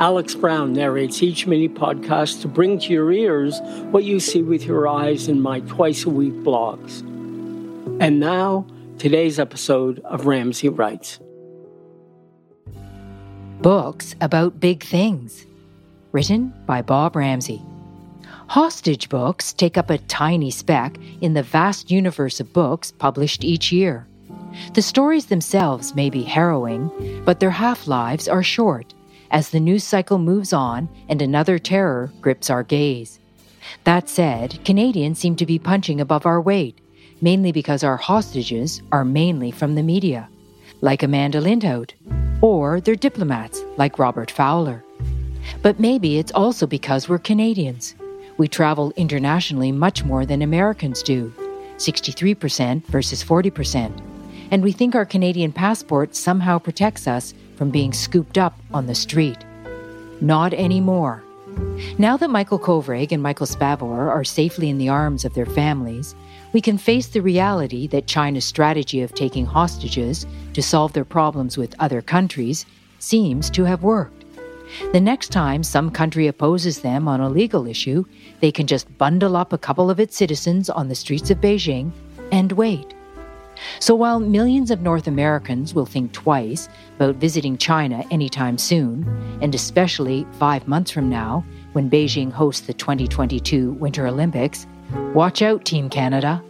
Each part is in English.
Alex Brown narrates each mini podcast to bring to your ears what you see with your eyes in my twice a week blogs. And now, today's episode of Ramsay Writes. Books about big things. Written by Bob Ramsay. Hostage books take up a tiny speck in the vast universe of books published each year. The stories themselves may be harrowing, but their half lives are short as the news cycle moves on and another terror grips our gaze. That said, Canadians seem to be punching above our weight, mainly because our hostages are mainly from the media, like Amanda Lindhout, or they're diplomats, like Robert Fowler. But maybe it's also because we're Canadians. We travel internationally much more than Americans do 63% versus 40%. And we think our Canadian passport somehow protects us from being scooped up on the street. Not anymore. Now that Michael Kovrig and Michael Spavor are safely in the arms of their families, we can face the reality that China's strategy of taking hostages to solve their problems with other countries seems to have worked. The next time some country opposes them on a legal issue, they can just bundle up a couple of its citizens on the streets of Beijing and wait. So while millions of North Americans will think twice about visiting China anytime soon, and especially five months from now, when Beijing hosts the 2022 Winter Olympics, watch out, Team Canada.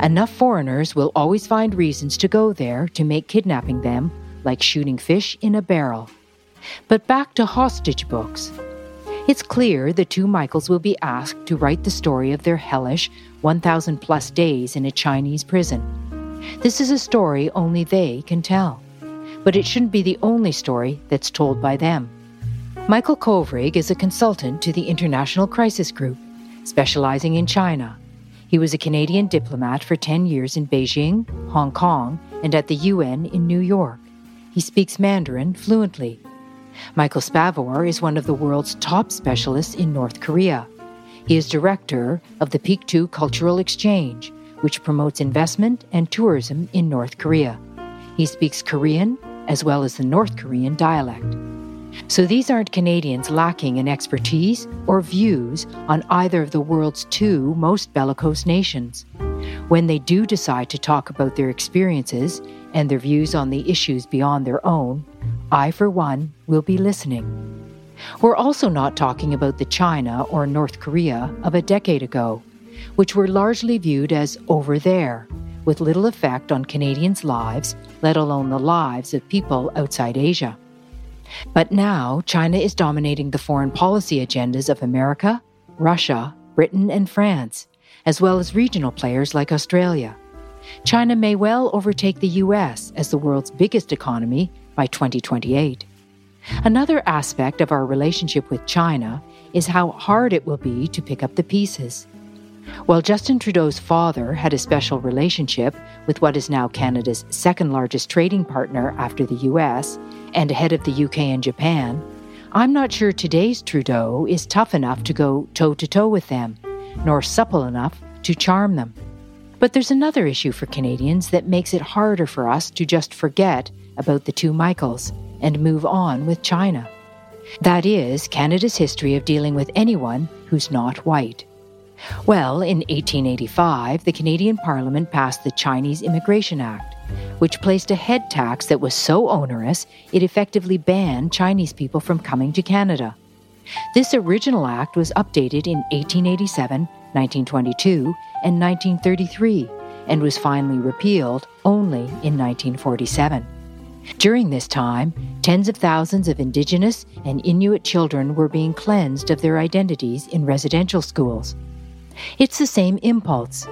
Enough foreigners will always find reasons to go there to make kidnapping them like shooting fish in a barrel. But back to hostage books. It's clear the two Michaels will be asked to write the story of their hellish 1,000 plus days in a Chinese prison. This is a story only they can tell. But it shouldn't be the only story that's told by them. Michael Kovrig is a consultant to the International Crisis Group, specializing in China. He was a Canadian diplomat for 10 years in Beijing, Hong Kong, and at the UN in New York. He speaks Mandarin fluently Michael Spavor is one of the world's top specialists in North Korea. He is director of the Paektu Cultural Exchange, which promotes investment and tourism in North Korea. He speaks Korean as well as the North Korean dialect. So these aren't Canadians lacking in expertise or views on either of the world's two most bellicose nations. When they do decide to talk about their experiences and their views on the issues beyond their own, I, for one, will be listening. We're also not talking about the China or North Korea of a decade ago, which were largely viewed as over there, with little effect on Canadians' lives, let alone the lives of people outside Asia. But now, China is dominating the foreign policy agendas of America, Russia, Britain, and France, as well as regional players like Australia. China may well overtake the US as the world's biggest economy by 2028. Another aspect of our relationship with China is how hard it will be to pick up the pieces. While Justin Trudeau's father had a special relationship with what is now Canada's second largest trading partner after the US and ahead of the UK and Japan, I'm not sure today's Trudeau is tough enough to go toe to toe with them, nor supple enough to charm them. But there's another issue for Canadians that makes it harder for us to just forget about the two Michaels and move on with China. That is Canada's history of dealing with anyone who's not white. Well, in 1885, the Canadian Parliament passed the Chinese Immigration Act, which placed a head tax that was so onerous it effectively banned Chinese people from coming to Canada. This original act was updated in 1887, 1922, and 1933, and was finally repealed only in 1947. During this time, tens of thousands of Indigenous and Inuit children were being cleansed of their identities in residential schools. It's the same impulse.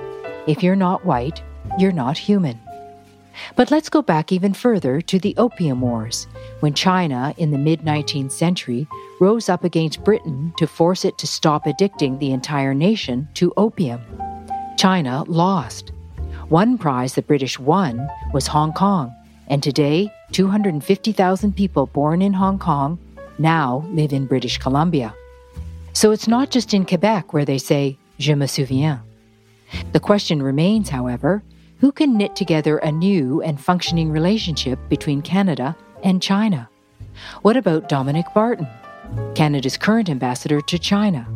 If you're not white, you're not human. But let's go back even further to the Opium Wars, when China, in the mid 19th century, rose up against Britain to force it to stop addicting the entire nation to opium. China lost. One prize the British won was Hong Kong, and today, 250,000 people born in Hong Kong now live in British Columbia. So it's not just in Quebec where they say, Je me souviens. The question remains, however, who can knit together a new and functioning relationship between Canada and China? What about Dominic Barton, Canada's current ambassador to China?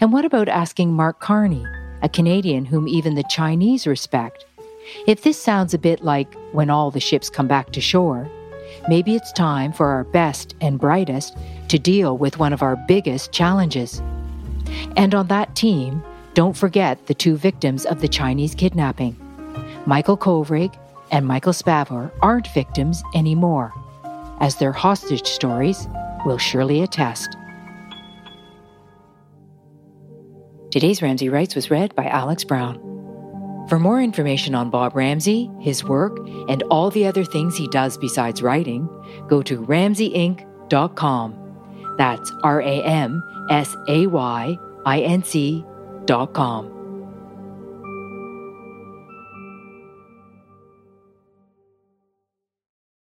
And what about asking Mark Carney, a Canadian whom even the Chinese respect? If this sounds a bit like when all the ships come back to shore, maybe it's time for our best and brightest to deal with one of our biggest challenges. And on that team, don't forget the two victims of the Chinese kidnapping. Michael Kovrig and Michael Spavor aren't victims anymore as their hostage stories will surely attest. Today's Ramsay Writes was read by Alex Brown. For more information on Bob Ramsay, his work, and all the other things he does besides writing, go to ramsayinc.com. That's R A M S A Y I N C.com.